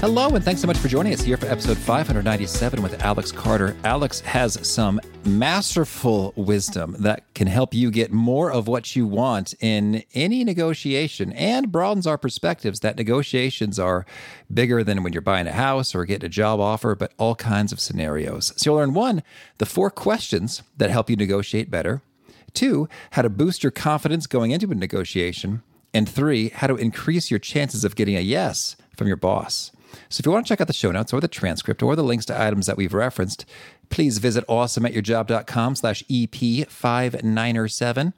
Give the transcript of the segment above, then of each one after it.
Hello, and thanks so much for joining us here for episode 597 with Alex Carter. Alex has some masterful wisdom that can help you get more of what you want in any negotiation and broadens our perspectives that negotiations are bigger than when you're buying a house or getting a job offer, but all kinds of scenarios. So you'll learn one, the four questions that help you negotiate better, two, how to boost your confidence going into a negotiation, and three, how to increase your chances of getting a yes from your boss. So if you want to check out the show notes or the transcript or the links to items that we've referenced, please visit awesomeatyourjob.com slash EP597.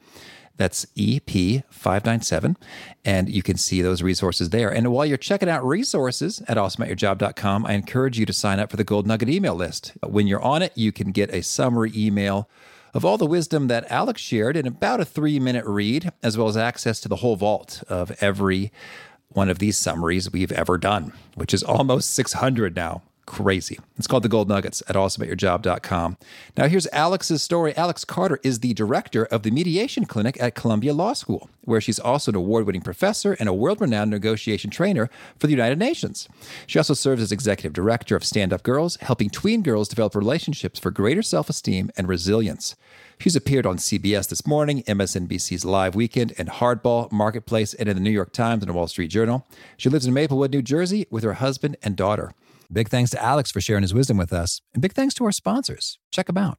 That's EP597. And you can see those resources there. And while you're checking out resources at awesomeatyourjob.com, I encourage you to sign up for the Gold Nugget email list. When you're on it, you can get a summary email of all the wisdom that Alex shared in about a three minute read, as well as access to the whole vault of every one of these summaries we've ever done, which is almost 600 now. Crazy. It's called The Gold Nuggets at awesomeatyourjob.com. Now, here's Alex's story. Alex Carter is the director of the Mediation Clinic at Columbia Law School, where she's also an award winning professor and a world renowned negotiation trainer for the United Nations. She also serves as executive director of Stand Up Girls, helping tween girls develop relationships for greater self esteem and resilience. She's appeared on CBS This Morning, MSNBC's Live Weekend, and Hardball, Marketplace, and in the New York Times and the Wall Street Journal. She lives in Maplewood, New Jersey, with her husband and daughter. Big thanks to Alex for sharing his wisdom with us, and big thanks to our sponsors. Check them out.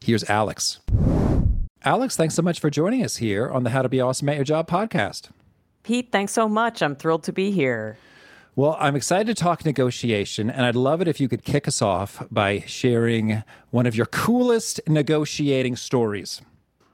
Here's Alex. Alex, thanks so much for joining us here on the How to Be Awesome at Your Job podcast. Pete, thanks so much. I'm thrilled to be here. Well, I'm excited to talk negotiation, and I'd love it if you could kick us off by sharing one of your coolest negotiating stories.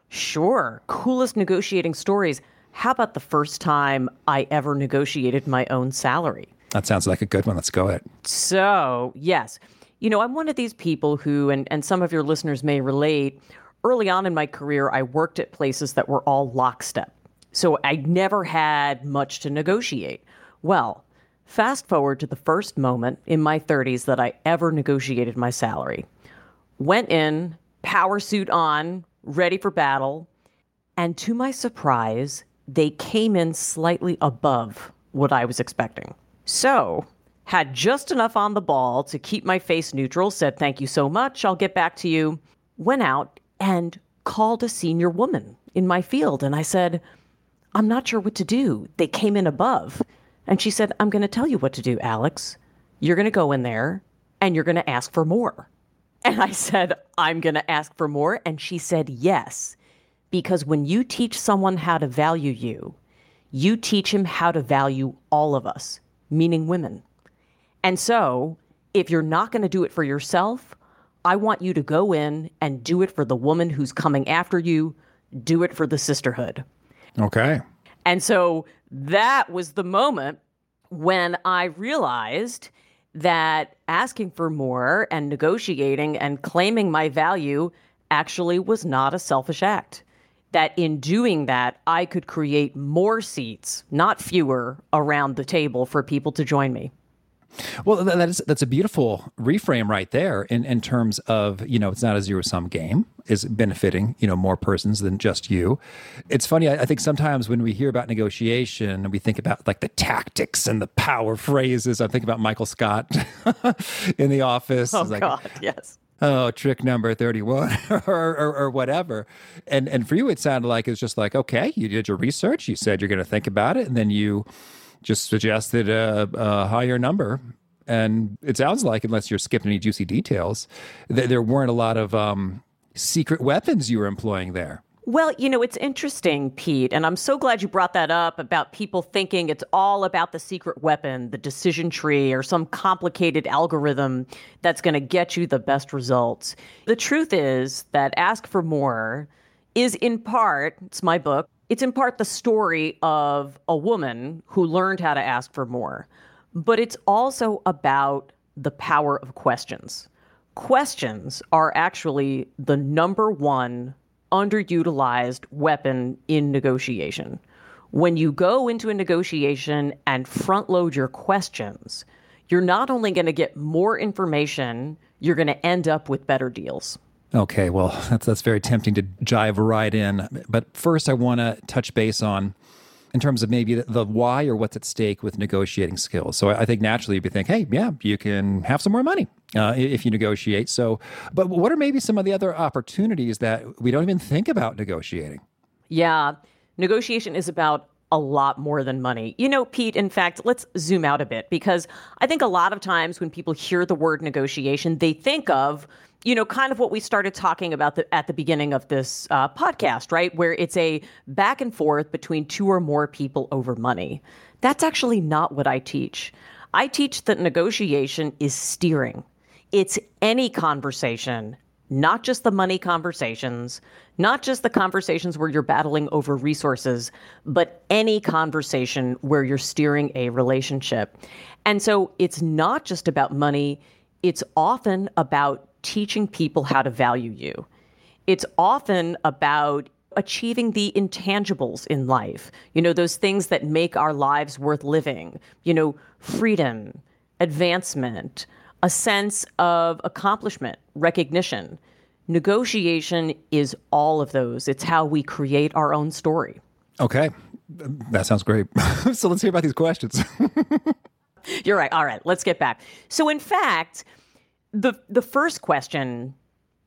Sure. Coolest negotiating stories. How about the first time I ever negotiated my own salary? That sounds like a good one. Let's go ahead. So, yes. You know, I'm one of these people who, and, and some of your listeners may relate, early on in my career, I worked at places that were all lockstep. So I never had much to negotiate. Well, fast forward to the first moment in my 30s that I ever negotiated my salary. Went in, power suit on, ready for battle, and to my surprise, they came in slightly above what I was expecting. So, had just enough on the ball to keep my face neutral, said, Thank you so much, I'll get back to you. Went out and called a senior woman in my field. And I said, I'm not sure what to do. They came in above. And she said, I'm going to tell you what to do, Alex. You're going to go in there and you're going to ask for more. And I said, I'm going to ask for more. And she said, Yes. Because when you teach someone how to value you, you teach him how to value all of us, meaning women. And so, if you're not going to do it for yourself, I want you to go in and do it for the woman who's coming after you, do it for the sisterhood. Okay. And so that was the moment when I realized that asking for more and negotiating and claiming my value actually was not a selfish act. That in doing that, I could create more seats, not fewer, around the table for people to join me. Well, that is that's a beautiful reframe right there in, in terms of, you know, it's not a zero sum game, is benefiting, you know, more persons than just you. It's funny, I, I, think sometimes when we hear about negotiation, and we think about like the tactics and the power phrases. I think about Michael Scott in the office. Oh, like, God, yes. Oh, trick number 31 or, or, or, whatever. And, and for you, it sounded like it's just like, okay, you did your research. You said you're going to think about it. And then you, just suggested a, a higher number. And it sounds like, unless you're skipping any juicy details, that there weren't a lot of um, secret weapons you were employing there. Well, you know, it's interesting, Pete, and I'm so glad you brought that up about people thinking it's all about the secret weapon, the decision tree, or some complicated algorithm that's going to get you the best results. The truth is that Ask for More is in part, it's my book, it's in part the story of a woman who learned how to ask for more, but it's also about the power of questions. Questions are actually the number one underutilized weapon in negotiation. When you go into a negotiation and front load your questions, you're not only going to get more information, you're going to end up with better deals. Okay, well, that's that's very tempting to jive right in. But first, I want to touch base on, in terms of maybe the, the, why or what's at stake with negotiating skills. So I, think naturally you'd be thinking, hey, yeah, you can have some more money uh, if you negotiate. So, but what are maybe some of the other opportunities that we don't even think about negotiating? Yeah, negotiation is about a lot more than money. You know, Pete, in fact, let's zoom out a bit because I think a lot of times when people hear the word negotiation, they think of you know, kind of what we started talking about the, at the beginning of this uh, podcast, right? Where it's a back and forth between two or more people over money. That's actually not what I teach. I teach that negotiation is steering. It's any conversation, not just the money conversations, not just the conversations where you're battling over resources, but any conversation where you're steering a relationship. And so it's not just about money, it's often about teaching people how to value you. It's often about achieving the intangibles in life, you know, those things that make our lives worth living, you know, freedom, advancement, a sense of accomplishment, recognition. Negotiation is all of those. It's how we create our own story. Okay. That sounds great. so let's hear about these questions. You're right. All right, let's get back. So, in fact, the the first question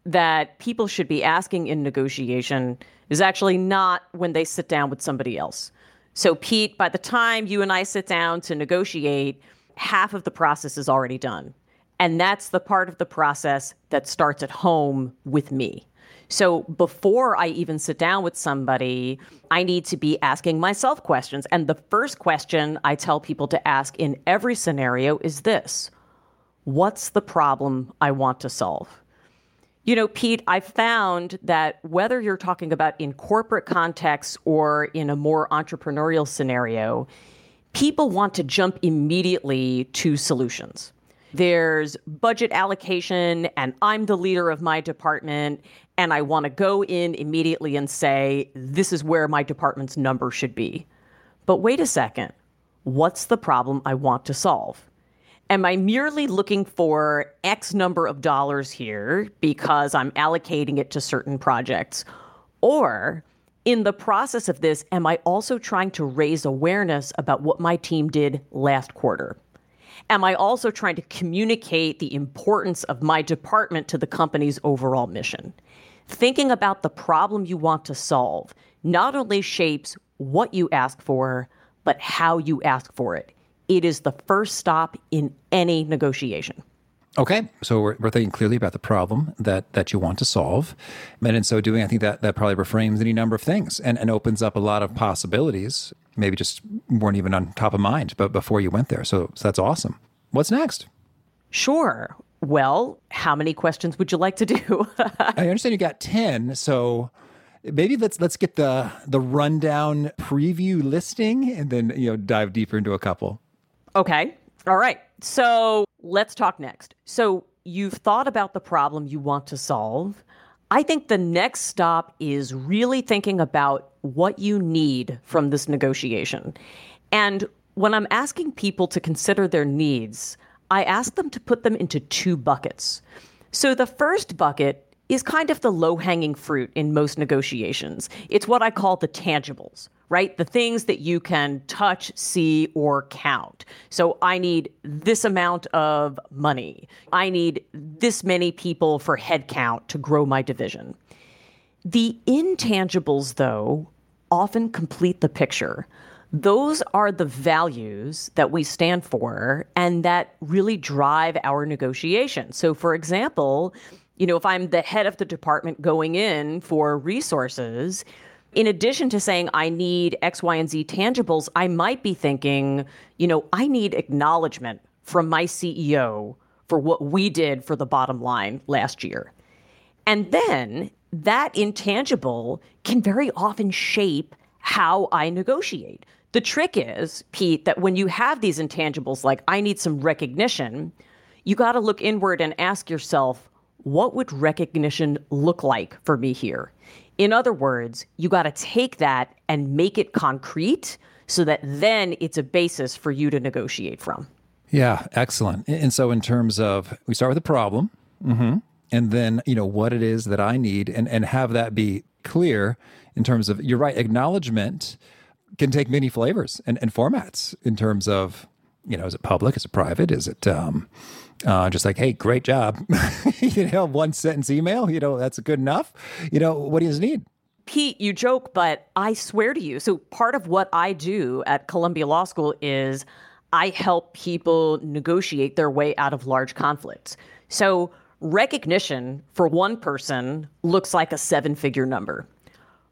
that people should be asking in negotiation is actually not when they sit down with somebody else. So Pete, by the time you and I sit down to negotiate, half of the process is already done. And that's the part of the process that starts at home with me. So before I even sit down with somebody, I need to be asking myself questions. And the first question I tell people to ask in every scenario is this What's the problem I want to solve? You know, Pete, I found that whether you're talking about in corporate context or in a more entrepreneurial scenario, people want to jump immediately to solutions. There's budget allocation, and I'm the leader of my department, and I want to go in immediately and say, this is where my department's number should be. But wait a second. What's the problem I want to solve? Am I merely looking for X number of dollars here because I'm allocating it to certain projects? Or in the process of this, am I also trying to raise awareness about what my team did last quarter? Am I also trying to communicate the importance of my department to the company's overall mission? Thinking about the problem you want to solve not only shapes what you ask for, but how you ask for it. It is the first stop in any negotiation. Okay, so we're, we're thinking clearly about the problem that that you want to solve, and in so doing, I think that that probably reframes any number of things and, and opens up a lot of possibilities. Maybe just weren't even on top of mind, but before you went there, so, so that's awesome. What's next? Sure. Well, how many questions would you like to do? I understand you got ten, so maybe let's let's get the the rundown preview listing, and then you know dive deeper into a couple. Okay. All right. So let's talk next. So you've thought about the problem you want to solve. I think the next stop is really thinking about what you need from this negotiation. And when I'm asking people to consider their needs, I ask them to put them into two buckets. So the first bucket is kind of the low hanging fruit in most negotiations. It's what I call the tangibles, right? The things that you can touch, see, or count. So I need this amount of money. I need this many people for headcount to grow my division. The intangibles, though, often complete the picture. Those are the values that we stand for and that really drive our negotiation. So, for example, you know, if I'm the head of the department going in for resources, in addition to saying I need X, Y, and Z tangibles, I might be thinking, you know, I need acknowledgement from my CEO for what we did for the bottom line last year. And then that intangible can very often shape how I negotiate. The trick is, Pete, that when you have these intangibles like I need some recognition, you got to look inward and ask yourself, what would recognition look like for me here? In other words, you got to take that and make it concrete so that then it's a basis for you to negotiate from. Yeah, excellent. And so, in terms of, we start with a problem, mm-hmm, and then you know what it is that I need, and and have that be clear in terms of. You're right. Acknowledgement can take many flavors and, and formats in terms of, you know, is it public? Is it private? Is it um, uh, just like, hey, great job? you know, one sentence email, you know, that's good enough. You know, what do you need? Pete, you joke, but I swear to you. So, part of what I do at Columbia Law School is I help people negotiate their way out of large conflicts. So, recognition for one person looks like a seven figure number.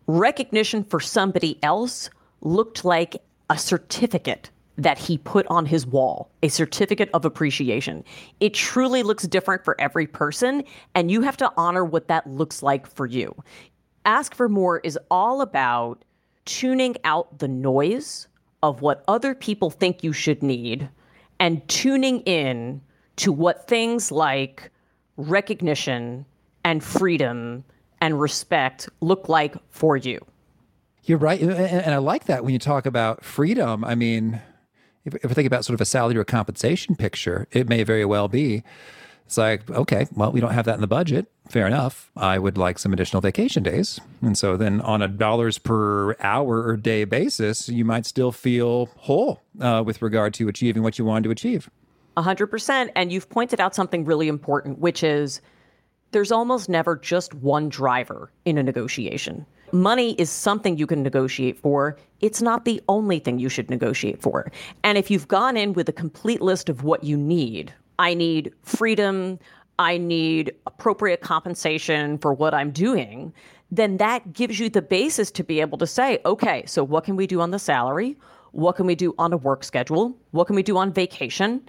Recognition for somebody else looked like a certificate that he put on his wall, a certificate of appreciation. It truly looks different for every person, and you have to honor what that looks like for you. Ask for More is all about tuning out the noise of what other people think you should need and tuning in to what things like recognition and freedom and respect look like for you. You're right. And I like that when you talk about freedom. I mean, if, if I think about sort of a salary or compensation picture, it may very well be it's like, okay, well, we don't have that in the budget. Fair enough. I would like some additional vacation days. And so then on a dollars per hour or day basis, you might still feel whole uh, with regard to achieving what you wanted to achieve. 100%. And you've pointed out something really important, which is there's almost never just one driver in a negotiation. Money is something you can negotiate for. It's not the only thing you should negotiate for. And if you've gone in with a complete list of what you need, I need freedom, I need appropriate compensation for what I'm doing, then that gives you the basis to be able to say, okay, so what can we do on the salary? What can we do on a work schedule? What can we do on vacation?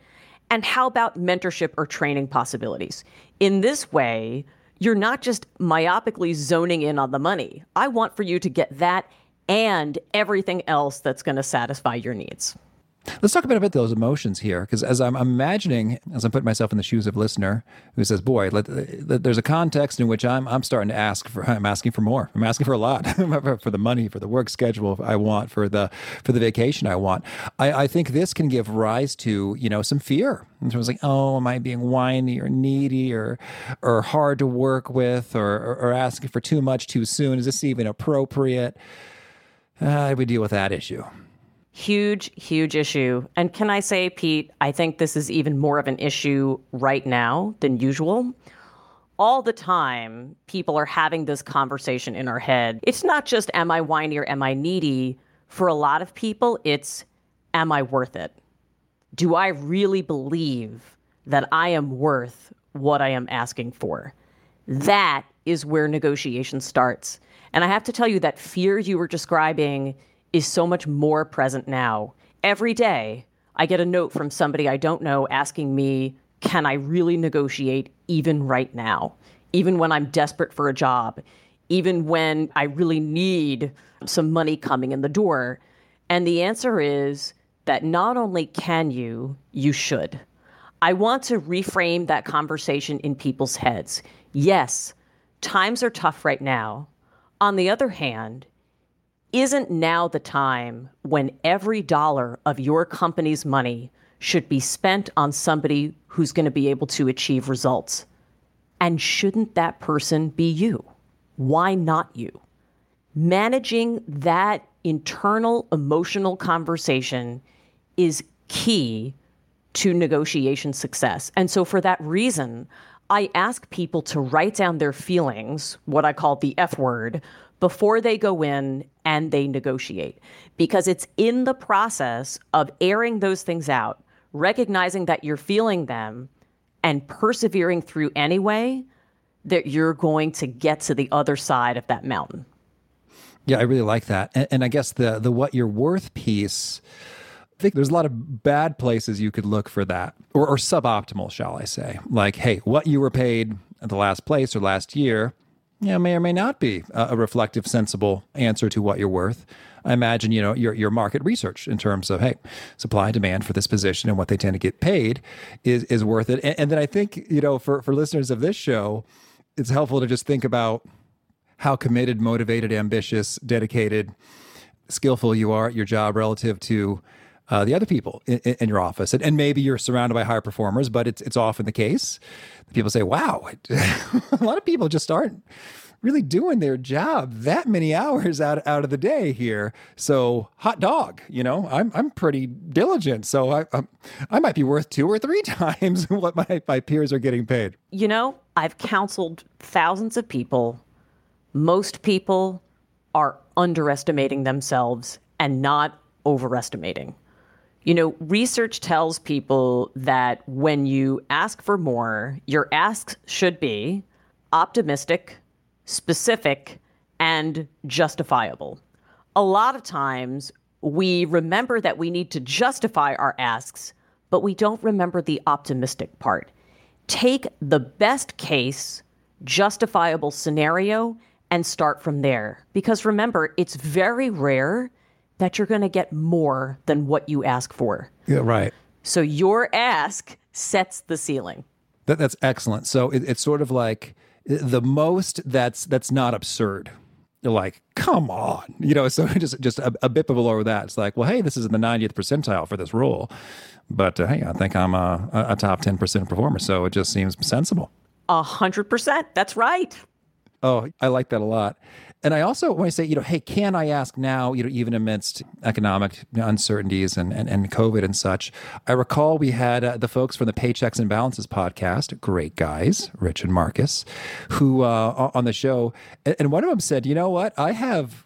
And how about mentorship or training possibilities? In this way, you're not just myopically zoning in on the money. I want for you to get that and everything else that's going to satisfy your needs. Let's talk a bit about those emotions here, because as I'm imagining, as I'm putting myself in the shoes of a listener who says, "Boy, let, let, there's a context in which I'm I'm starting to ask for I'm asking for more. I'm asking for a lot for the money, for the work schedule I want, for the for the vacation I want." I, I think this can give rise to you know some fear in terms of like, "Oh, am I being whiny or needy or or hard to work with or or, or asking for too much too soon? Is this even appropriate?" Uh, how do we deal with that issue? Huge, huge issue. And can I say, Pete, I think this is even more of an issue right now than usual. All the time, people are having this conversation in our head. It's not just, am I whiny or am I needy? For a lot of people, it's, am I worth it? Do I really believe that I am worth what I am asking for? That is where negotiation starts. And I have to tell you that fear you were describing is so much more present now. Every day, I get a note from somebody I don't know asking me, Can I really negotiate even right now? Even when I'm desperate for a job, even when I really need some money coming in the door. And the answer is that not only can you, you should. I want to reframe that conversation in people's heads. Yes, times are tough right now. On the other hand, isn't now the time when every dollar of your company's money should be spent on somebody who's going to be able to achieve results. And shouldn't that person be you? Why not you? Managing that internal emotional conversation is key to negotiation success. And so, for that reason, I ask people to write down their feelings, what I call the F word, before they go in and they negotiate. Because it's in the process of airing those things out, recognizing that you're feeling them, and persevering through anyway, that you're going to get to the other side of that mountain. Yeah, I really like that. And, and I guess the the what you're worth piece, I think there's a lot of bad places you could look for that, or, or suboptimal, shall I say? Like, hey, what you were paid at the last place or last year, yeah, may or may not be a, reflective, sensible answer to what you're worth. I imagine you know your your market research in terms of hey, supply and demand for this position and what they tend to get paid is is worth it. And, and then I think you know for for listeners of this show, it's helpful to just think about how committed, motivated, ambitious, dedicated, skillful you are at your job relative to uh, the other people in, in your office. And, and, maybe you're surrounded by higher performers, but it's it's often the case. People say, "Wow, a lot of people just aren't really doing their job that many hours out out of the day here. So hot dog, you know, I'm I'm pretty diligent, so I I'm, i might be worth two or three times what my my peers are getting paid. You know, I've counseled thousands of people. Most people are underestimating themselves and not overestimating. You know, research tells people that when you ask for more, your asks should be optimistic, specific, and justifiable. A lot of times we remember that we need to justify our asks, but we don't remember the optimistic part. Take the best case, justifiable scenario and start from there. Because remember, it's very rare that you're going to get more than what you ask for. Yeah, right. So your ask sets the ceiling. That, that's excellent. So it, it's sort of like the most that's that's not absurd. You're like, come on, you know. So just just a, a bit below that, it's like, well, hey, this is in the 90th percentile for this role, but uh, hey, I think I'm a, a top 10 percent performer, so it just seems sensible. A hundred percent. That's right. Oh, I like that a lot. And I also want to say, you know, hey, can I ask now, you know, even amidst economic uncertainties and, and, and COVID and such? I recall we had uh, the folks from the Paychecks and Balances podcast, great guys, Rich and Marcus, who uh, on the show, and one of them said, you know what? I have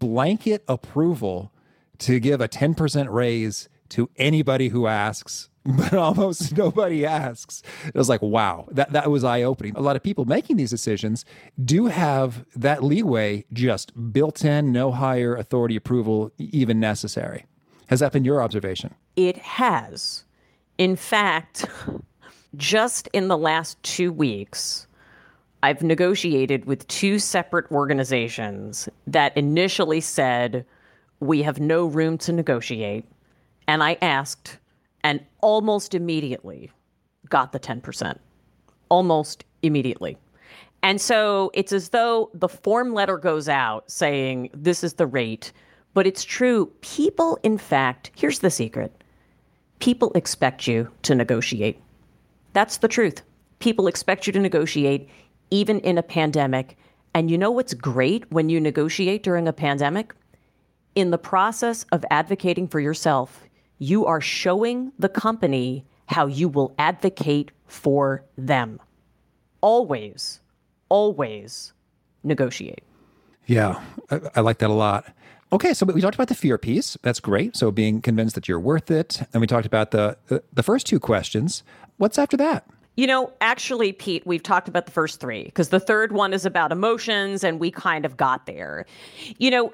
blanket approval to give a 10% raise to anybody who asks but almost nobody asks. It was like, wow, that, that was eye opening. A lot of people making these decisions do have that leeway just built in, no higher authority approval even necessary. Has that been your observation? It has. In fact, just in the last two weeks, I've negotiated with two separate organizations that initially said, we have no room to negotiate. And I asked, and almost immediately got the 10%. Almost immediately. And so it's as though the form letter goes out saying this is the rate, but it's true. People, in fact, here's the secret people expect you to negotiate. That's the truth. People expect you to negotiate even in a pandemic. And you know what's great when you negotiate during a pandemic? In the process of advocating for yourself, you are showing the company how you will advocate for them. Always, always negotiate. Yeah, I, I, like that a lot. Okay, so we talked about the fear piece. That's great. So being convinced that you're worth it, and we talked about the the first two questions. What's after that? You know, actually, Pete, we've talked about the first three because the third one is about emotions, and we kind of got there. You know,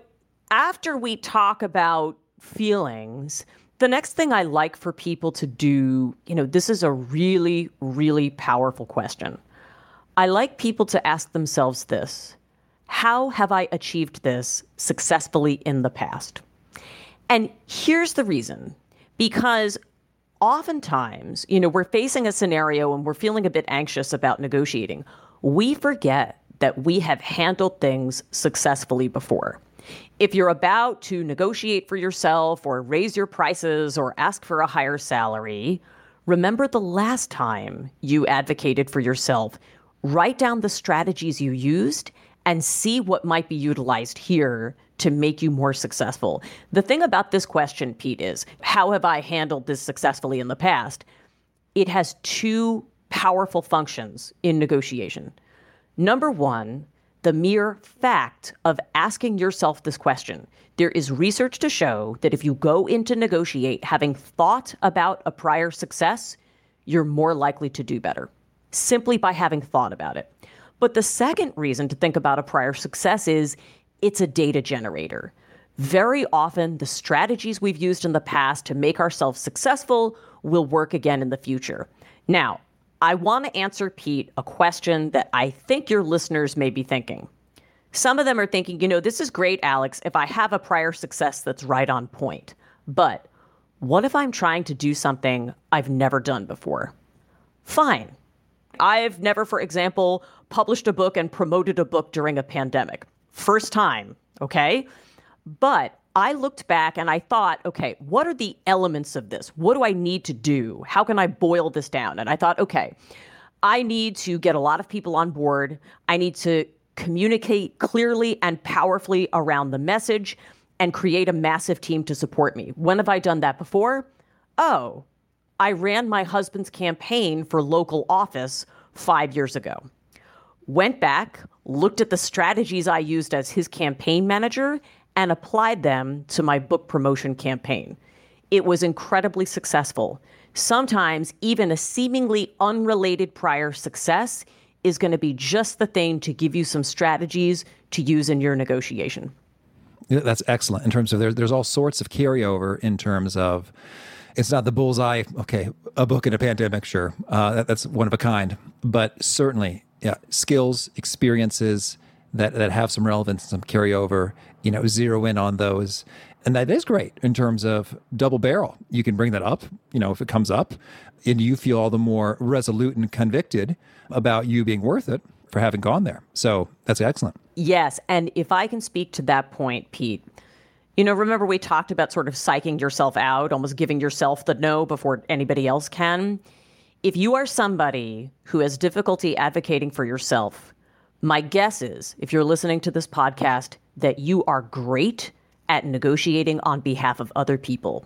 after we talk about feelings, the next thing I like for people to do, you know, this is a really, really powerful question. I like people to ask themselves this How have I achieved this successfully in the past? And here's the reason because oftentimes, you know, we're facing a scenario and we're feeling a bit anxious about negotiating. We forget that we have handled things successfully before. If you're about to negotiate for yourself or raise your prices or ask for a higher salary, remember the last time you advocated for yourself. Write down the strategies you used and see what might be utilized here to make you more successful. The thing about this question, Pete, is how have I handled this successfully in the past? It has two powerful functions in negotiation. Number one, the mere fact of asking yourself this question. There is research to show that if you go into negotiate having thought about a prior success, you're more likely to do better simply by having thought about it. But the second reason to think about a prior success is it's a data generator. Very often, the strategies we've used in the past to make ourselves successful will work again in the future. Now, I want to answer, Pete, a question that I think your listeners may be thinking. Some of them are thinking, you know, this is great, Alex, if I have a prior success that's right on point. But what if I'm trying to do something I've never done before? Fine. I've never, for example, published a book and promoted a book during a pandemic. First time, okay? But I looked back and I thought, okay, what are the elements of this? What do I need to do? How can I boil this down? And I thought, okay, I need to get a lot of people on board. I need to communicate clearly and powerfully around the message and create a massive team to support me. When have I done that before? Oh, I ran my husband's campaign for local office five years ago. Went back, looked at the strategies I used as his campaign manager, and applied them to my book promotion campaign. It was incredibly successful. Sometimes, even a seemingly unrelated prior success is going to be just the thing to give you some strategies to use in your negotiation. That's excellent in terms of there, there's all sorts of carryover in terms of it's not the bullseye. Okay, a book in a pandemic, sure, uh, that, that's one of a kind, but certainly, yeah, skills, experiences that that have some relevance, some carryover, you know, zero in on those. And that is great in terms of double barrel. You can bring that up, you know, if it comes up, and you feel all the more resolute and convicted about you being worth it for having gone there. So that's excellent. Yes. And if I can speak to that point, Pete, you know, remember we talked about sort of psyching yourself out, almost giving yourself the no before anybody else can. If you are somebody who has difficulty advocating for yourself, my guess is, if you're listening to this podcast, that you are great at negotiating on behalf of other people,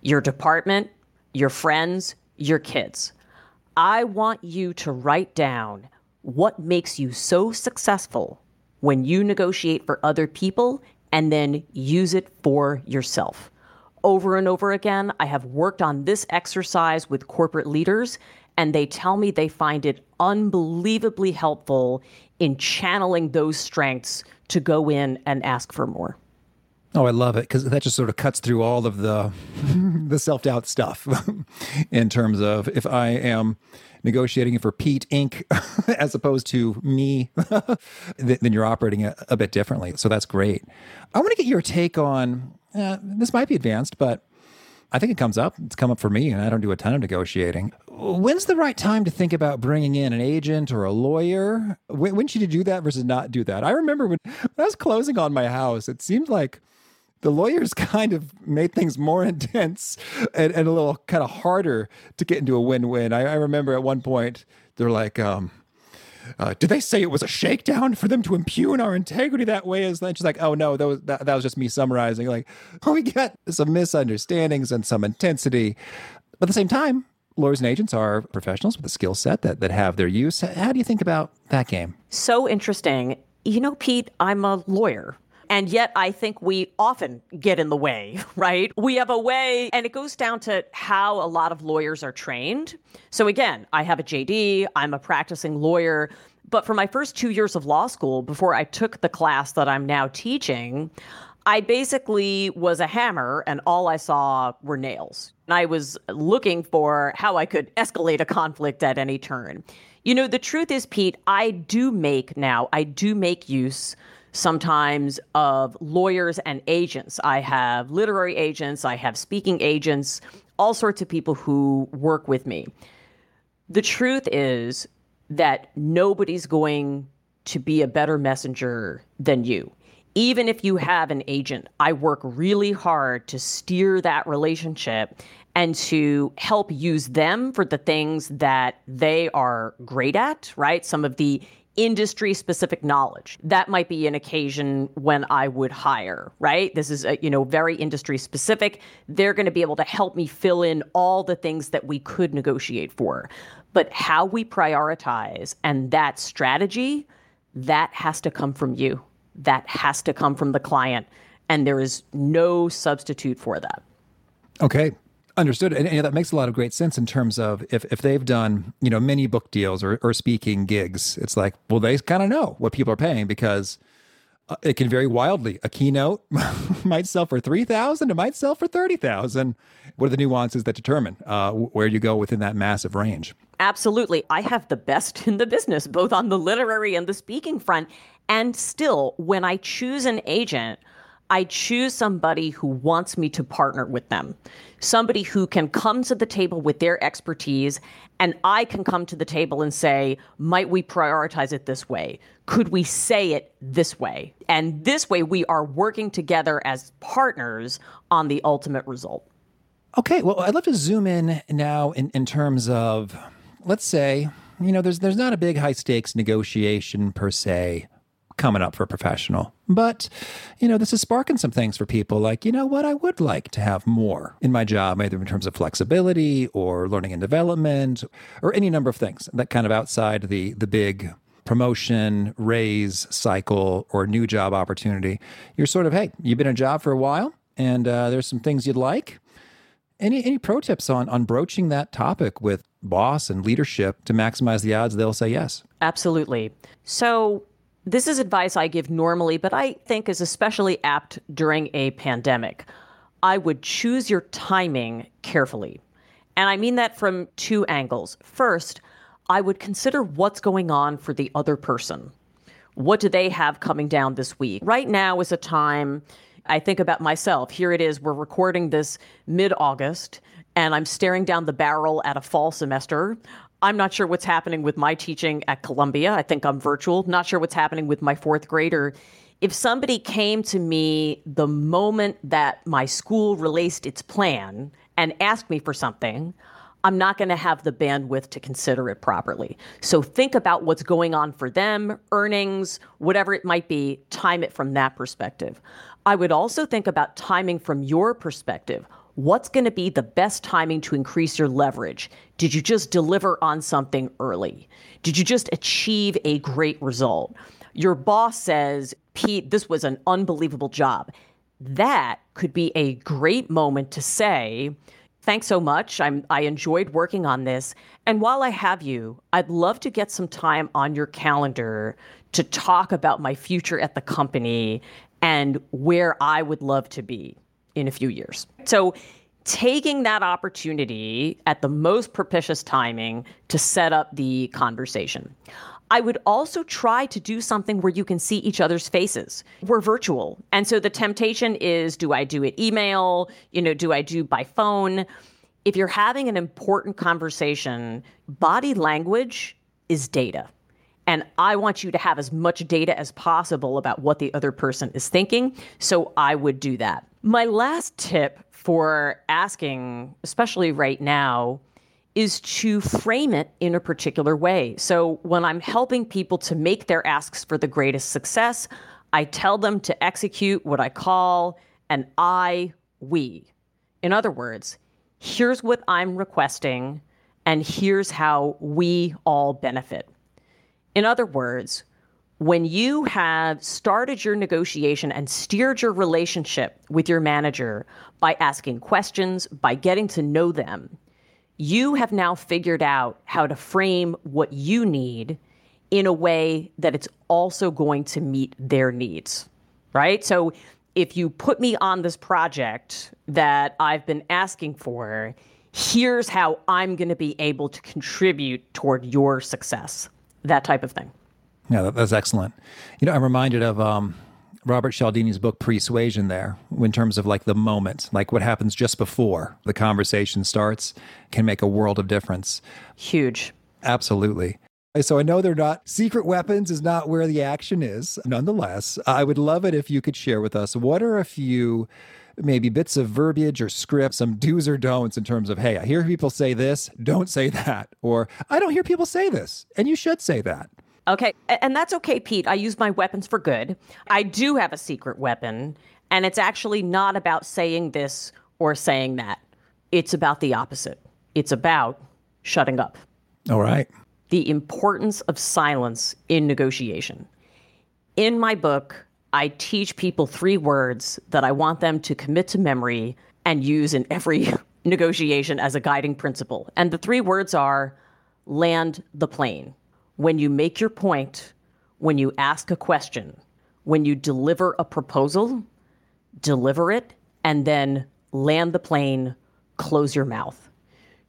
your department, your friends, your kids. I want you to write down what makes you so successful when you negotiate for other people and then use it for yourself. Over and over again, I have worked on this exercise with corporate leaders, and they tell me they find it unbelievably helpful in channeling those strengths to go in and ask for more. Oh, I love it because that just sort of cuts through all of the the self doubt stuff in terms of if I am negotiating for Pete Inc. as opposed to me, then you're operating a, a, bit differently. So that's great. I want to get your take on uh, this. Might be advanced, but I think it comes up. It's come up for me, and I don't do a ton of negotiating. When's the right time to think about bringing in an agent or a lawyer? When, when should you do that versus not do that? I remember when, when I was closing on my house, it seemed like the lawyers kind of made things more intense and, and a little kind of harder to get into a win-win. I, I remember at one point they're like, um, uh, did they say it was a shakedown for them to impugn our integrity that way? Is then she's like, oh no, that was that, that was just me summarizing. Like, we get some misunderstandings and some intensity, but at the same time, lawyers and agents are professionals with a skill set that that have their use. How do you think about that game? So interesting. You know, Pete, I'm a lawyer. And yet, I think we often get in the way, right? We have a way, and it goes down to how a lot of lawyers are trained. So, again, I have a JD, I'm a practicing lawyer. But for my first two years of law school, before I took the class that I'm now teaching, I basically was a hammer and all I saw were nails. And I was looking for how I could escalate a conflict at any turn. You know, the truth is, Pete, I do make now, I do make use sometimes of lawyers and agents. I have literary agents, I have speaking agents, all sorts of people who work with me. The truth is that nobody's going to be a better messenger than you. even if you have an agent, I work really hard to steer that relationship and to help use them for the things that they are great at, right? Some of the industry specific knowledge. That might be an occasion when I would hire, right? This is a, you know very industry specific. They're going to be able to help me fill in all the things that we could negotiate for. But how we prioritize and that strategy, that has to come from you. That has to come from the client and there is no substitute for that. Okay. Understood. And, and, that makes a lot of great sense in terms of if, if they've done, you know, many book deals or, or speaking gigs, it's like, well, they kind of know what people are paying because uh, it can vary wildly. A keynote might sell for 3000 it might sell for 30000 What are the nuances that determine uh, where you go within that massive range? Absolutely. I have the best in the business, both on the literary and the speaking front. And still, when I choose an agent, I choose somebody who wants me to partner with them, somebody who can come to the table with their expertise, and I can come to the table and say, might we prioritize it this way? Could we say it this way? And this way, we are working together as partners on the ultimate result. Okay, well, I'd love to zoom in now in, in terms of, let's say, you know, there's there's not a big high stakes negotiation per se coming up for professional. But, you know, this is sparking some things for people like, you know what, I would like to have more in my job, either in terms of flexibility or learning and development or any number of things that kind of outside the the big promotion, raise cycle, or new job opportunity. You're sort of, hey, you've been in a job for a while and uh, there's some things you'd like. Any, any pro tips on, on broaching that topic with boss and leadership to maximize the odds they'll say yes? Absolutely. So, this is advice I give normally, but I think is especially apt during a pandemic. I would choose your timing carefully. And I mean that from two angles. First, I would consider what's going on for the other person. What do they have coming down this week? Right now is a time I think about myself. Here it is, we're recording this mid August, and I'm staring down the barrel at a fall semester. I'm not sure what's happening with my teaching at Columbia. I think I'm virtual. Not sure what's happening with my fourth grader. If somebody came to me the moment that my school released its plan and asked me for something, I'm not going to have the bandwidth to consider it properly. So think about what's going on for them, earnings, whatever it might be, time it from that perspective. I would also think about timing from your perspective. What's going to be the best timing to increase your leverage? Did you just deliver on something early? Did you just achieve a great result? Your boss says, Pete, this was an unbelievable job. That could be a great moment to say, Thanks so much. I'm, I enjoyed working on this. And while I have you, I'd love to get some time on your calendar to talk about my future at the company and where I would love to be in a few years. So, taking that opportunity at the most propitious timing to set up the conversation. I would also try to do something where you can see each other's faces. We're virtual. And so the temptation is do I do it email? You know, do I do by phone? If you're having an important conversation, body language is data. And I want you to have as much data as possible about what the other person is thinking. So I would do that. My last tip for asking, especially right now, is to frame it in a particular way. So when I'm helping people to make their asks for the greatest success, I tell them to execute what I call an I we. In other words, here's what I'm requesting, and here's how we all benefit. In other words, when you have started your negotiation and steered your relationship with your manager by asking questions, by getting to know them, you have now figured out how to frame what you need in a way that it's also going to meet their needs, right? So if you put me on this project that I've been asking for, here's how I'm going to be able to contribute toward your success, that type of thing. Yeah, that's excellent. You know, I'm reminded of um, Robert Cialdini's book Persuasion there, in terms of like the moment, like what happens just before the conversation starts can make a world of difference. Huge. Absolutely. So I know they're not secret weapons is not where the action is. Nonetheless, I would love it if you could share with us what are a few maybe bits of verbiage or script, some do's or don'ts in terms of, hey, I hear people say this, don't say that. Or I don't hear people say this, and you should say that. Okay. And that's okay, Pete. I use my weapons for good. I do have a secret weapon, and it's actually not about saying this or saying that. It's about the opposite. It's about shutting up. All right. The importance of silence in negotiation. In my book, I teach people three words that I want them to commit to memory and use in every negotiation as a guiding principle. And the three words are land the plane. When you make your point, when you ask a question, when you deliver a proposal, deliver it, and then land the plane, close your mouth.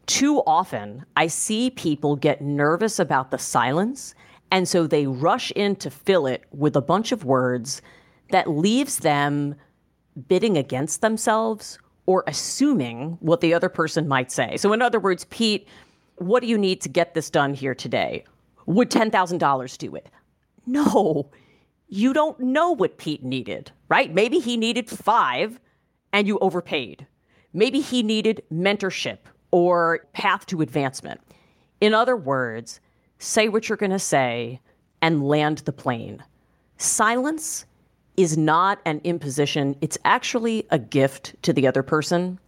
Too often, I see people get nervous about the silence and so they rush in to fill it with a bunch of words that leaves them bidding against themselves or assuming what the other person might say. So, in other words, Pete, what do you need to get this done here today? Would $10,000 do it? No, you don't know what Pete needed, right? Maybe he needed five and you overpaid. Maybe he needed mentorship or path to advancement. In other words, say what you're going to say, and land the plane. Silence is not an imposition, it's actually a gift to the other person.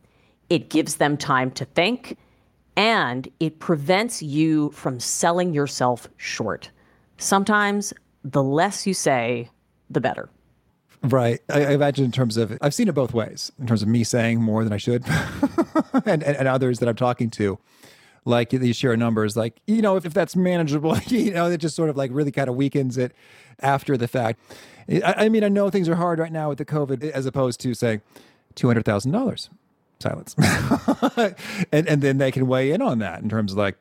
It gives them time to think, and it prevents you from selling yourself short. Sometimes the less you say, the better. Right. I, I, imagine in terms of, I've seen it both ways, in terms of me saying more than I should and, and, and others that I'm talking to like these share numbers, like, you know, if, if that's manageable, you know, it just sort of like really kind of weakens it after the fact. I, I mean, I know things are hard right now with the COVID as opposed to say $200,000 silence. and, and then they can weigh in on that in terms of like,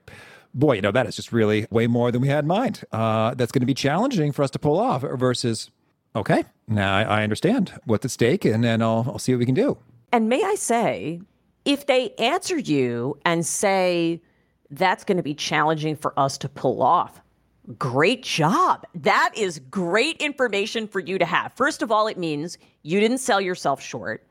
boy, you know, that is just really way more than we had in mind. Uh, that's going to be challenging for us to pull off versus, okay, now I, I understand what's at stake and then I'll, I'll see what we can do. And may I say, if they answer you and say, that's going to be challenging for us to pull off. Great job. That is great information for you to have. First of all, it means you didn't sell yourself short.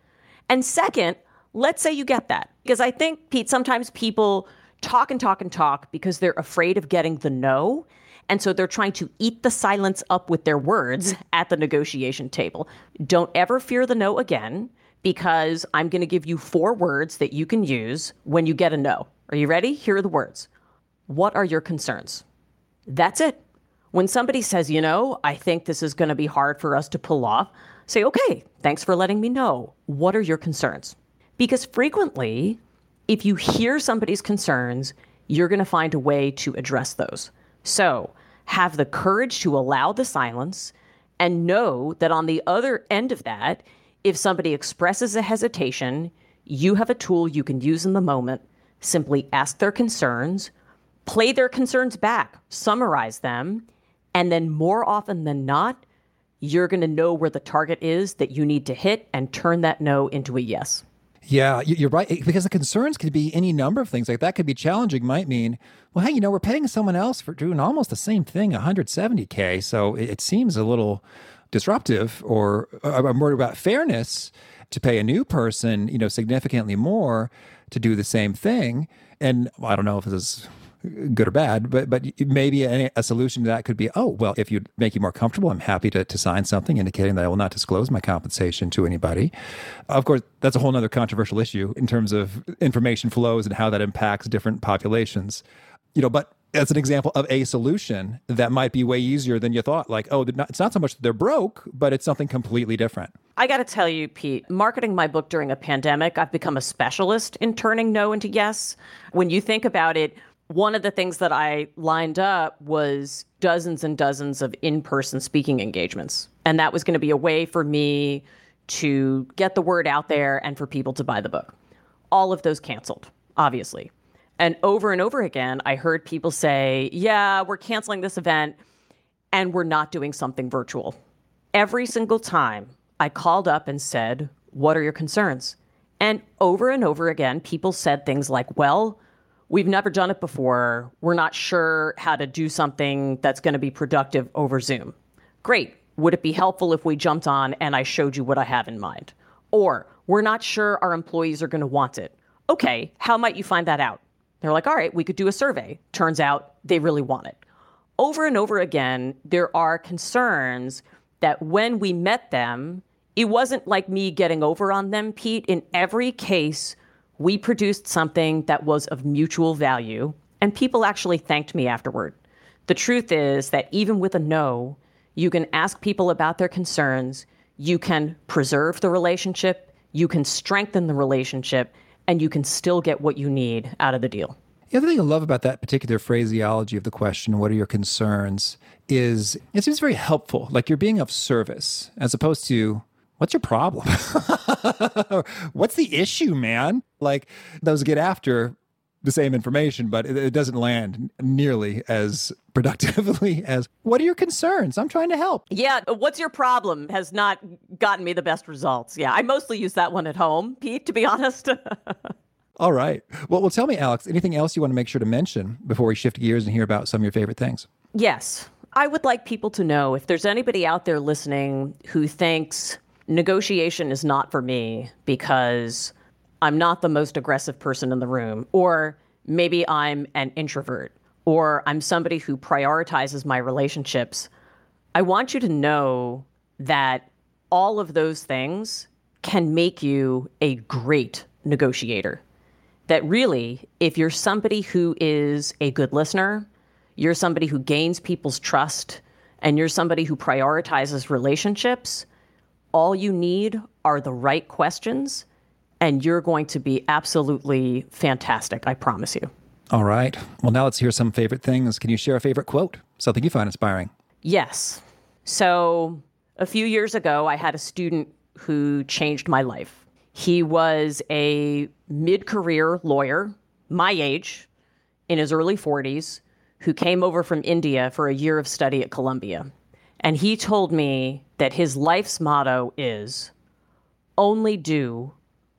And second, let's say you get that. Because I think, Pete, sometimes people talk and talk and talk because they're afraid of getting the no. And so they're trying to eat the silence up with their words mm-hmm. at the negotiation table. Don't ever fear the no again because I'm going to give you four words that you can use when you get a no. Are you ready? Here are the words. What are your concerns? That's it. When somebody says, you know, I think this is going to be hard for us to pull off, say, okay, thanks for letting me know. What are your concerns? Because frequently, if you hear somebody's concerns, you're going to find a way to address those. So have the courage to allow the silence and know that on the other end of that, if somebody expresses a hesitation, you have a tool you can use in the moment simply ask their concerns, play their concerns back, summarize them, and then more often than not, you're going to know where the target is that you need to hit and turn that no into a yes. Yeah, you're right. Eh, because the concerns could be any number of things. Like that could be challenging, might mean, well, hey, you know, we're paying someone else for doing almost the same thing, 170K. So it seems a little disruptive, or uh, I'm worried about fairness to pay a new person, you know, significantly more to do the same thing. And I don't know if this is good or bad, but but maybe a, a, solution to that could be, oh, well, if you make you more comfortable, I'm happy to, to sign something indicating that I will not disclose my compensation to anybody. Of course, that's a whole other controversial issue in terms of information flows and how that impacts different populations. You know, but as an example of a solution that might be way easier than you thought. Like, oh, not, it's not so much that they're broke, but it's something completely different. I got to tell you, Pete, marketing my book during a pandemic, I've become a specialist in turning no into yes. When you think about it, one of the things that I lined up was dozens and dozens of in person speaking engagements. And that was going to be a way for me to get the word out there and for people to buy the book. All of those canceled, obviously. And over and over again, I heard people say, yeah, we're canceling this event and we're not doing something virtual. Every single time I called up and said, What are your concerns? And over and over again, people said things like, Well, We've never done it before. We're not sure how to do something that's going to be productive over Zoom. Great. Would it be helpful if we jumped on and I showed you what I have in mind? Or we're not sure our employees are going to want it. Okay, how might you find that out? They're like, all right, we could do a survey. Turns out they really want it. Over and over again, there are concerns that when we met them, it wasn't like me getting over on them, Pete. In every case, we produced something that was of mutual value, and people actually thanked me afterward. The truth is that even with a no, you can ask people about their concerns, you can preserve the relationship, you can strengthen the relationship, and you can still get what you need out of the deal. The other thing I love about that particular phraseology of the question, what are your concerns, is it seems very helpful. Like you're being of service as opposed to, what's your problem? what's the issue, man? Like those get after the same information, but it, it, doesn't land nearly as productively as what are your concerns? I'm trying to help. Yeah, what's your problem has not gotten me the best results. Yeah, I mostly use that one at home, Pete, to be honest. All right. Well, well, tell me, Alex, anything else you want to make sure to mention before we shift gears and hear about some of your favorite things? Yes. I would like people to know if there's anybody out there listening who thinks negotiation is not for me because I'm not the most aggressive person in the room, or maybe I'm an introvert, or I'm somebody who prioritizes my relationships. I want you to know that all of those things can make you a great negotiator that really, if you're somebody who is a good listener, you're somebody who gains people's trust, and you're somebody who prioritizes relationships, all you need are the right questions, and you're going to be absolutely fantastic. I promise you. All right. Well, now let's hear some favorite things. Can you share a favorite quote? Something you find inspiring? Yes. So, a few years ago, I had a student who changed my life. He was a mid career lawyer, my age, in his early 40s, who came over from India for a year of study at Columbia. And he told me that his life's motto is only do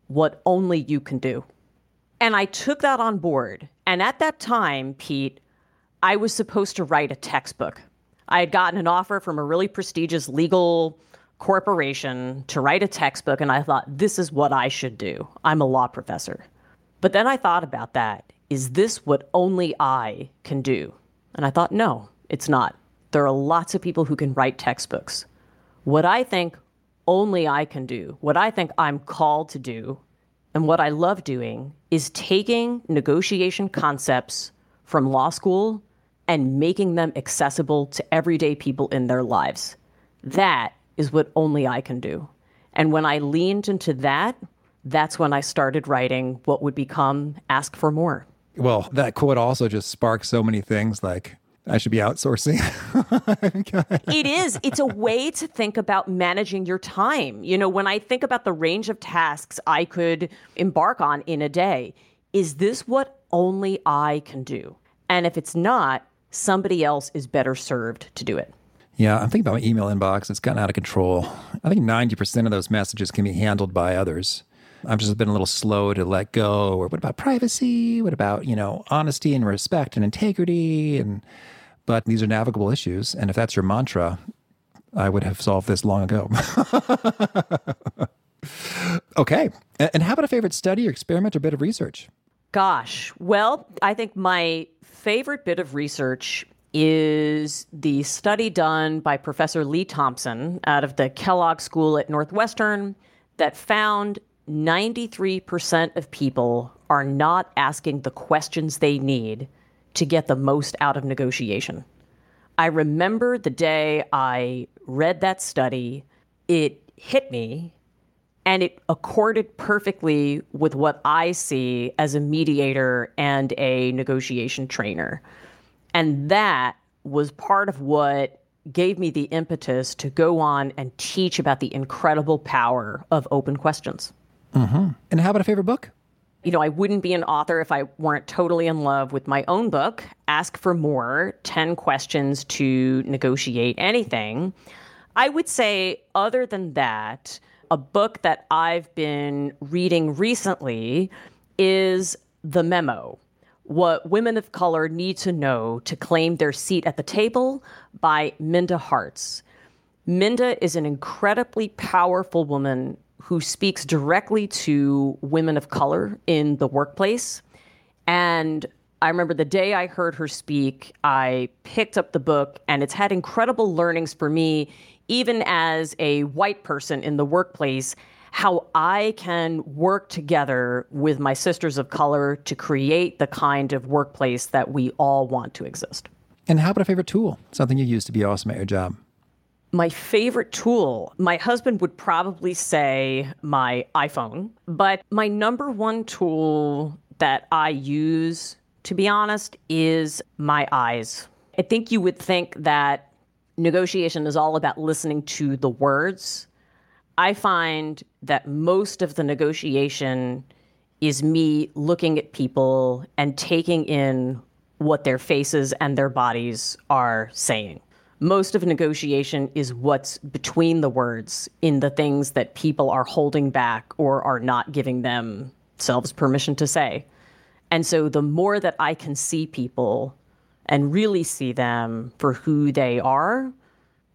what only you can do. And I took that on board. And at that time, Pete, I was supposed to write a textbook. I had gotten an offer from a really prestigious legal corporation to write a textbook, and I thought, this is what I should do. I'm a law professor. But then I thought about that. Is this what only I can do? And I thought, no, it's not. There are lots of people who can write textbooks. What I think only I can do, what I think I'm called to do, and what I love doing is taking negotiation concepts from law school and making them accessible to everyday people in their lives. That is what only I can do. And when I leaned into that, that's when I started writing what would become Ask for More. Well, that quote also just sparks so many things like, I should be outsourcing. it is. It's a way to think about managing your time. You know, when I think about the range of tasks I could embark on in a day, is this what only I can do? And if it's not, somebody else is better served to do it. Yeah, I'm thinking about my email inbox. It's gotten out of control. I think 90% of those messages can be handled by others. I've just been a little slow to let go. Or what about privacy? What about, you know, honesty and respect and integrity? And but these are navigable issues. And if that's your mantra, I would have solved this long ago. okay. And how about a favorite study or experiment or bit of research? Gosh. Well, I think my favorite bit of research is the study done by Professor Leigh Thompson out of the Kellogg School at Northwestern that found 93% of people are not asking the questions they need to get the most out of negotiation. I remember the day I read that study, it hit me and it accorded perfectly with what I see as a mediator and a negotiation trainer. And that was part of what gave me the impetus to go on and teach about the incredible power of open questions. Mm-hmm. And how about a favorite book? You know, I wouldn't be an author if I weren't totally in love with my own book, Ask for More 10 Questions to Negotiate Anything. I would say, other than that, a book that I've been reading recently is The Memo What Women of Color Need to Know to Claim Their Seat at the Table by Minda Harts. Minda is an incredibly powerful woman who speaks directly to women of color in the workplace. And I remember the day I heard her speak, I picked up the book, and it's had incredible learnings for me, even as a white person in the workplace, how I can work together with my sisters of color to create the kind of workplace that we all want to exist. And how about a favorite tool? Something you use to be awesome at your job? My favorite tool, my husband would probably say my iPhone, but my number one tool that I use, to be honest, is my eyes. I think you would think that negotiation is all about listening to the words. I find that most of the negotiation is me looking at people and taking in what their faces and their bodies are saying most of negotiation is what's between the words in the things that people are holding back or are not giving themselves permission to say. And so the more that I can see people and really see them for who they are,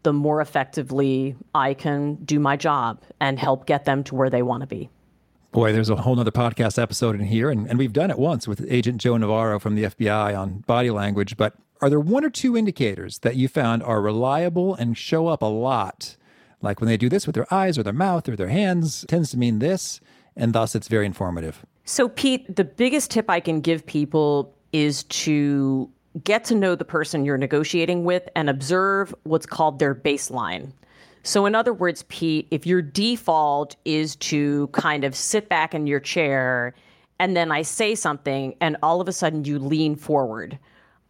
the more effectively I can do my job and help get them to where they want to be. Boy, there's a whole nother podcast episode in here, and, and we've done it once with Agent Joe Navarro from the FBI on body language. But are there one or two indicators that you found are reliable and show up a lot? Like when they do this with their eyes or their mouth or their hands, tends to mean this, and thus it's very informative. So, Pete, the biggest tip I can give people is to get to know the person you're negotiating with and observe what's called their baseline. So, in other words, Pete, if your default is to kind of sit back in your chair and then I say something and all of a sudden you lean forward,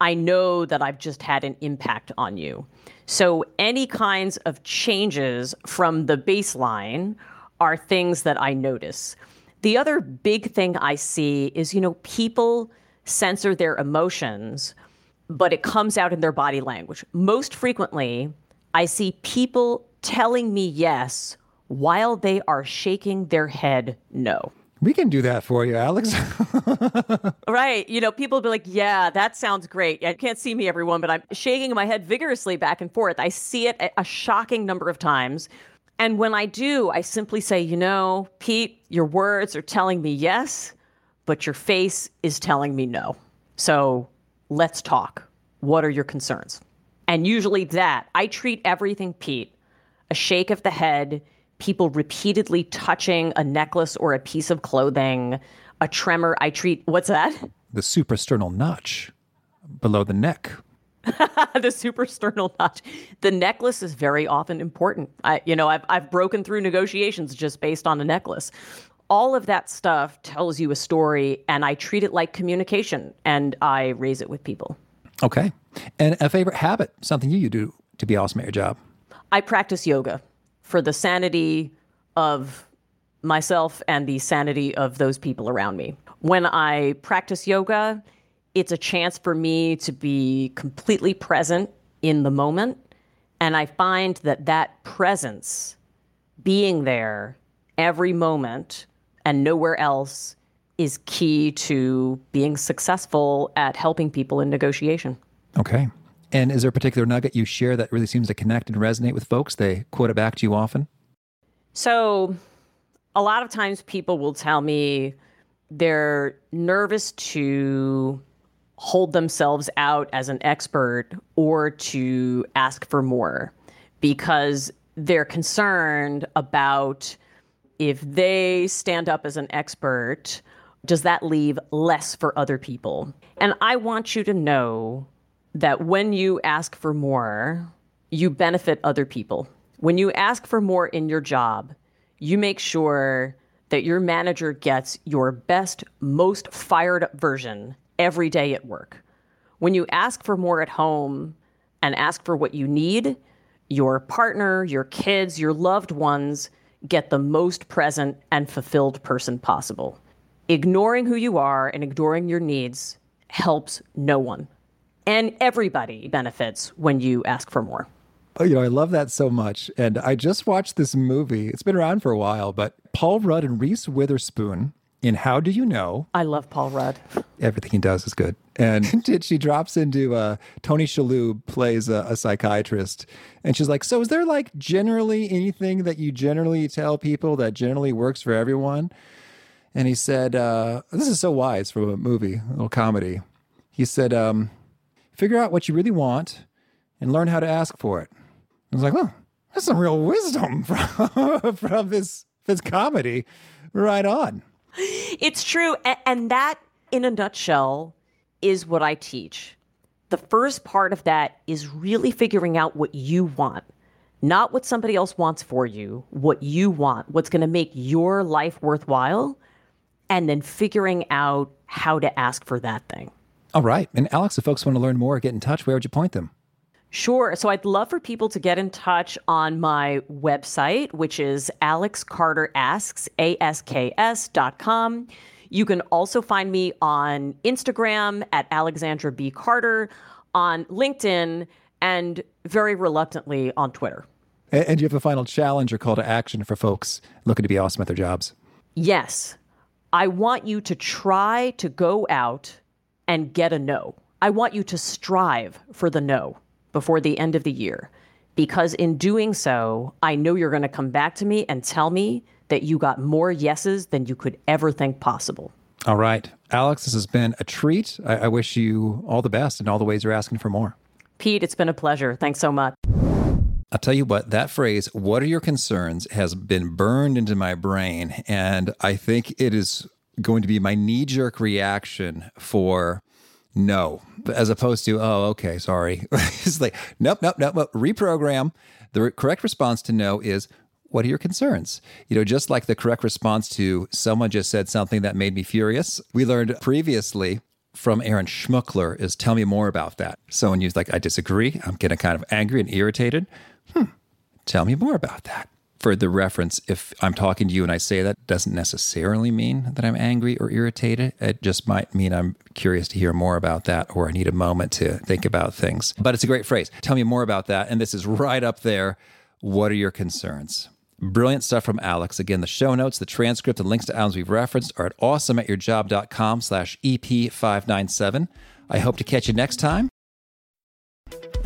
I know that I've just had an impact on you. So, any kinds of changes from the baseline are things that I notice. The other big thing I see is, you know, people censor their emotions, but it comes out in their body language. Most frequently, I see people telling me yes while they are shaking their head no. We can do that for you, Alex. right. You know, people be like, yeah, that sounds great. I can't see me, everyone, but I'm shaking my head vigorously back and forth. I see it a shocking number of times. And when I do, I simply say, you know, Pete, your words are telling me yes, but your face is telling me no. So let's talk. What are your concerns? And usually that, I treat everything, Pete, a shake of the head people repeatedly touching a necklace or a piece of clothing, a tremor. I treat what's that? The suprasternal notch below the neck. the suprasternal notch. The necklace is very often important. I, you know, I've I've broken through negotiations just based on a necklace. All of that stuff tells you a story, and I treat it like communication, and I raise it with people. Okay. And a favorite habit, something you do to be awesome at your job? I practice yoga for the sanity of myself and the sanity of those people around me. When I practice yoga, it's a chance for me to be completely present in the moment. And I find that that presence, being there every moment and nowhere else, is key to being successful at helping people in negotiation. Okay. And is there a particular nugget you share that really seems to connect and resonate with folks? They quote it back to you often? So, a lot of times people will tell me they're nervous to hold themselves out as an expert or to ask for more because they're concerned about if they stand up as an expert, does that leave less for other people? And I want you to know that when you ask for more, you benefit other people. When you ask for more in your job, you make sure that your manager gets your best, most fired up version every day at work. When you ask for more at home and ask for what you need, your partner, your kids, your loved ones get the most present and fulfilled person possible. Ignoring who you are and ignoring your needs helps no one. And everybody benefits when you ask for more. Oh, you know, I love that so much. And I just watched this movie. It's been around for a while, but Paul Rudd and Reese Witherspoon in How Do You Know? I love Paul Rudd. Everything he does is good. And she drops into uh, Tony Shalhoub plays a, a, psychiatrist, and she's like, "So is there like generally anything that you generally tell people that generally works for everyone?" And he said, uh, "This is so wise from a movie, a little comedy." He said, um, "Figure out what you really want, and learn how to ask for it." I was like, "Well, that's some real wisdom from from this this comedy." Right on. It's true, and that, in a nutshell is what I teach. The first part of that is really figuring out what you want, not what somebody else wants for you, what you want, what's going to make your life worthwhile, and then figuring out how to ask for that thing. All right. And Alex, if folks want to learn more, or get in touch, where would you point them? Sure. So I'd love for people to get in touch on my website, which is alexcarterasks, A-S-K-S dot com. You can also find me on Instagram at Alexandra B. Carter, on LinkedIn, and very reluctantly on Twitter. And you have a final challenge or call to action for folks looking to be awesome at their jobs? Yes. I want you to try to go out and get a no. I want you to strive for the no before the end of the year. Because in doing so, I know you're going to come back to me and tell me that you got more yeses than you could ever think possible. All right. Alex, this has been a treat. I, I wish you all the best in all the ways you're asking for more. Pete, it's been a pleasure. Thanks so much. I'll tell you what, that phrase, what are your concerns, has been burned into my brain. And I think it is going to be my knee jerk reaction for no, as opposed to, oh, okay, sorry. it's like, nope, nope, nope, nope, reprogram. The correct response to no is, what are your concerns? You know, just like the correct response to someone just said something that made me furious, we learned previously from Aaron Schmuckler is tell me more about that. Someone used like, I disagree. I'm getting kind of angry and irritated. Hmm, tell me more about that for the reference, if I'm talking to you and I say that, doesn't necessarily mean that I'm angry or irritated. It just might mean I'm curious to hear more about that or I need a moment to think about things. But it's a great phrase. Tell me more about that. And this is right up there. What are your concerns? Brilliant stuff from Alex. Again, the show notes, the transcript, and links to items we've referenced are at awesomeatyourjob.com slash EP597. I hope to catch you next time